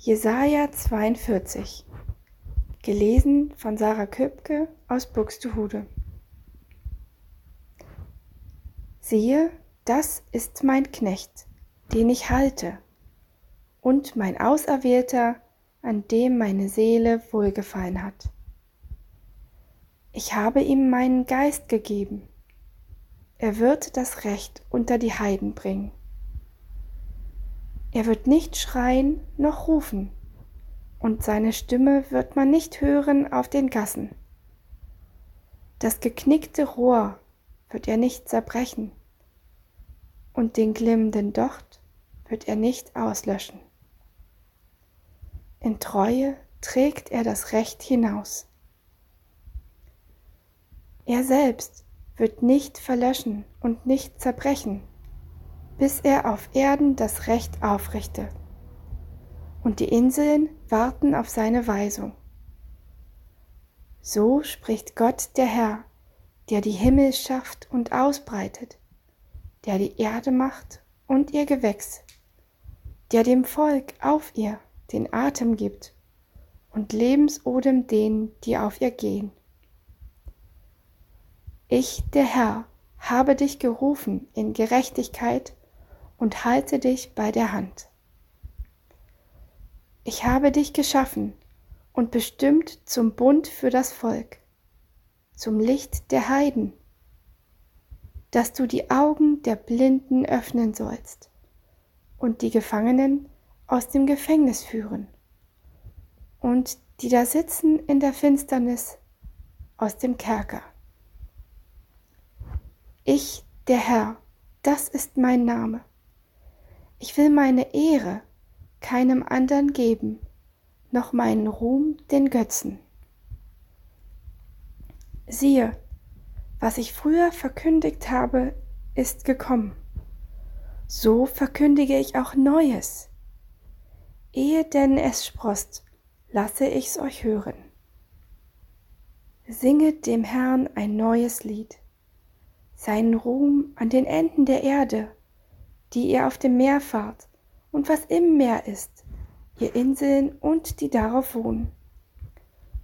Jesaja 42 Gelesen von Sarah Köpke aus Buxtehude Siehe, das ist mein Knecht, den ich halte, und mein Auserwählter, an dem meine Seele wohlgefallen hat. Ich habe ihm meinen Geist gegeben. Er wird das Recht unter die Heiden bringen. Er wird nicht schreien noch rufen, und seine Stimme wird man nicht hören auf den Gassen. Das geknickte Rohr wird er nicht zerbrechen, und den glimmenden Docht wird er nicht auslöschen. In Treue trägt er das Recht hinaus. Er selbst wird nicht verlöschen und nicht zerbrechen bis er auf Erden das Recht aufrichte. Und die Inseln warten auf seine Weisung. So spricht Gott der Herr, der die Himmel schafft und ausbreitet, der die Erde macht und ihr Gewächs, der dem Volk auf ihr den Atem gibt und Lebensodem denen, die auf ihr gehen. Ich, der Herr, habe dich gerufen in Gerechtigkeit und halte dich bei der Hand. Ich habe dich geschaffen und bestimmt zum Bund für das Volk, zum Licht der Heiden, dass du die Augen der Blinden öffnen sollst und die Gefangenen aus dem Gefängnis führen und die da sitzen in der Finsternis aus dem Kerker. Ich, der Herr, das ist mein Name. Ich will meine Ehre keinem andern geben, noch meinen Ruhm den Götzen. Siehe, was ich früher verkündigt habe, ist gekommen. So verkündige ich auch Neues. Ehe denn es sproßt, lasse ich's euch hören. Singet dem Herrn ein neues Lied, seinen Ruhm an den Enden der Erde die ihr auf dem Meer fahrt, und was im Meer ist, ihr Inseln und die darauf wohnen.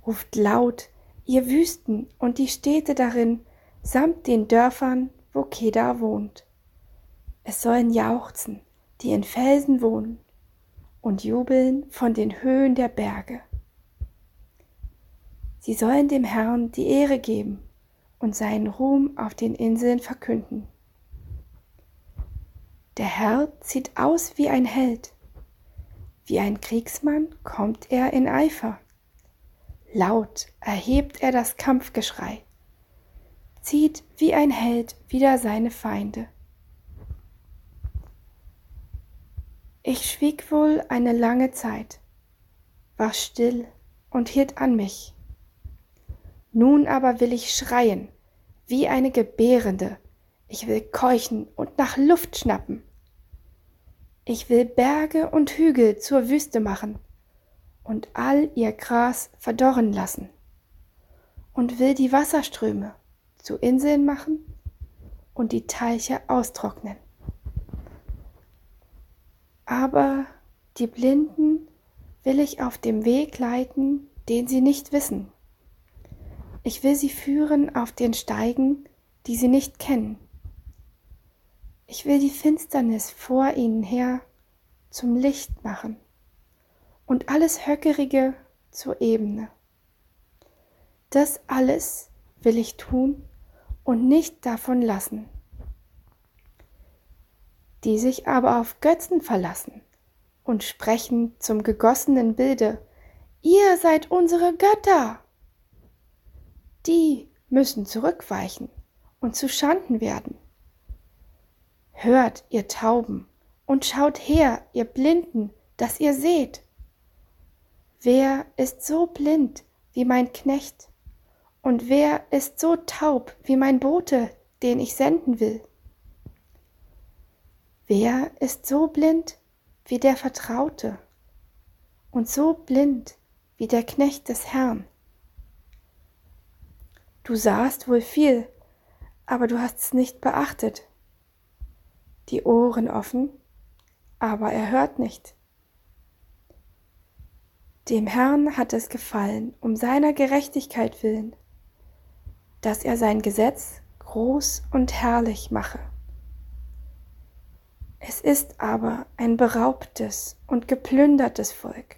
Ruft laut, ihr Wüsten und die Städte darin, samt den Dörfern, wo Kedar wohnt. Es sollen jauchzen, die in Felsen wohnen, und jubeln von den Höhen der Berge. Sie sollen dem Herrn die Ehre geben und seinen Ruhm auf den Inseln verkünden. Der Herr zieht aus wie ein Held. Wie ein Kriegsmann kommt er in Eifer. Laut erhebt er das Kampfgeschrei, zieht wie ein Held wider seine Feinde. Ich schwieg wohl eine lange Zeit, war still und hielt an mich. Nun aber will ich schreien, wie eine Gebärende, ich will keuchen und nach Luft schnappen. Ich will Berge und Hügel zur Wüste machen und all ihr Gras verdorren lassen und will die Wasserströme zu Inseln machen und die Teiche austrocknen. Aber die Blinden will ich auf dem Weg leiten, den sie nicht wissen. Ich will sie führen auf den Steigen, die sie nicht kennen. Ich will die Finsternis vor ihnen her zum Licht machen und alles Höckerige zur Ebene. Das alles will ich tun und nicht davon lassen. Die sich aber auf Götzen verlassen und sprechen zum gegossenen Bilde, ihr seid unsere Götter. Die müssen zurückweichen und zu Schanden werden. Hört, ihr Tauben, und schaut her, ihr Blinden, dass ihr seht. Wer ist so blind wie mein Knecht? Und wer ist so taub wie mein Bote, den ich senden will? Wer ist so blind wie der Vertraute und so blind wie der Knecht des Herrn? Du sahst wohl viel, aber du hast es nicht beachtet die Ohren offen, aber er hört nicht. Dem Herrn hat es gefallen, um seiner Gerechtigkeit willen, dass er sein Gesetz groß und herrlich mache. Es ist aber ein beraubtes und geplündertes Volk.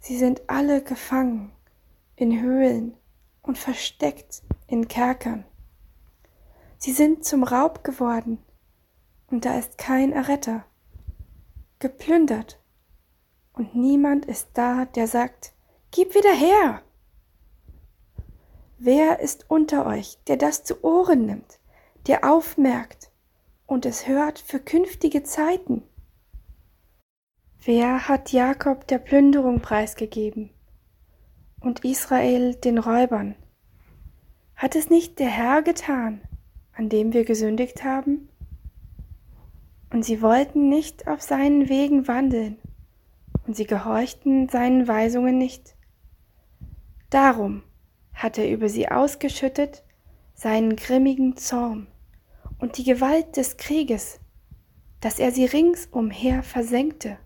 Sie sind alle gefangen in Höhlen und versteckt in Kerkern. Sie sind zum Raub geworden, und da ist kein Erretter. Geplündert, und niemand ist da, der sagt, Gib wieder her! Wer ist unter euch, der das zu Ohren nimmt, der aufmerkt und es hört für künftige Zeiten? Wer hat Jakob der Plünderung preisgegeben und Israel den Räubern? Hat es nicht der Herr getan, an dem wir gesündigt haben? Und sie wollten nicht auf seinen Wegen wandeln, und sie gehorchten seinen Weisungen nicht. Darum hat er über sie ausgeschüttet seinen grimmigen Zorn und die Gewalt des Krieges, dass er sie ringsumher versenkte.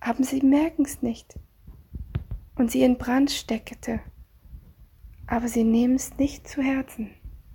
Aber sie merken's nicht und sie in Brand steckte, aber sie nehmen's nicht zu Herzen.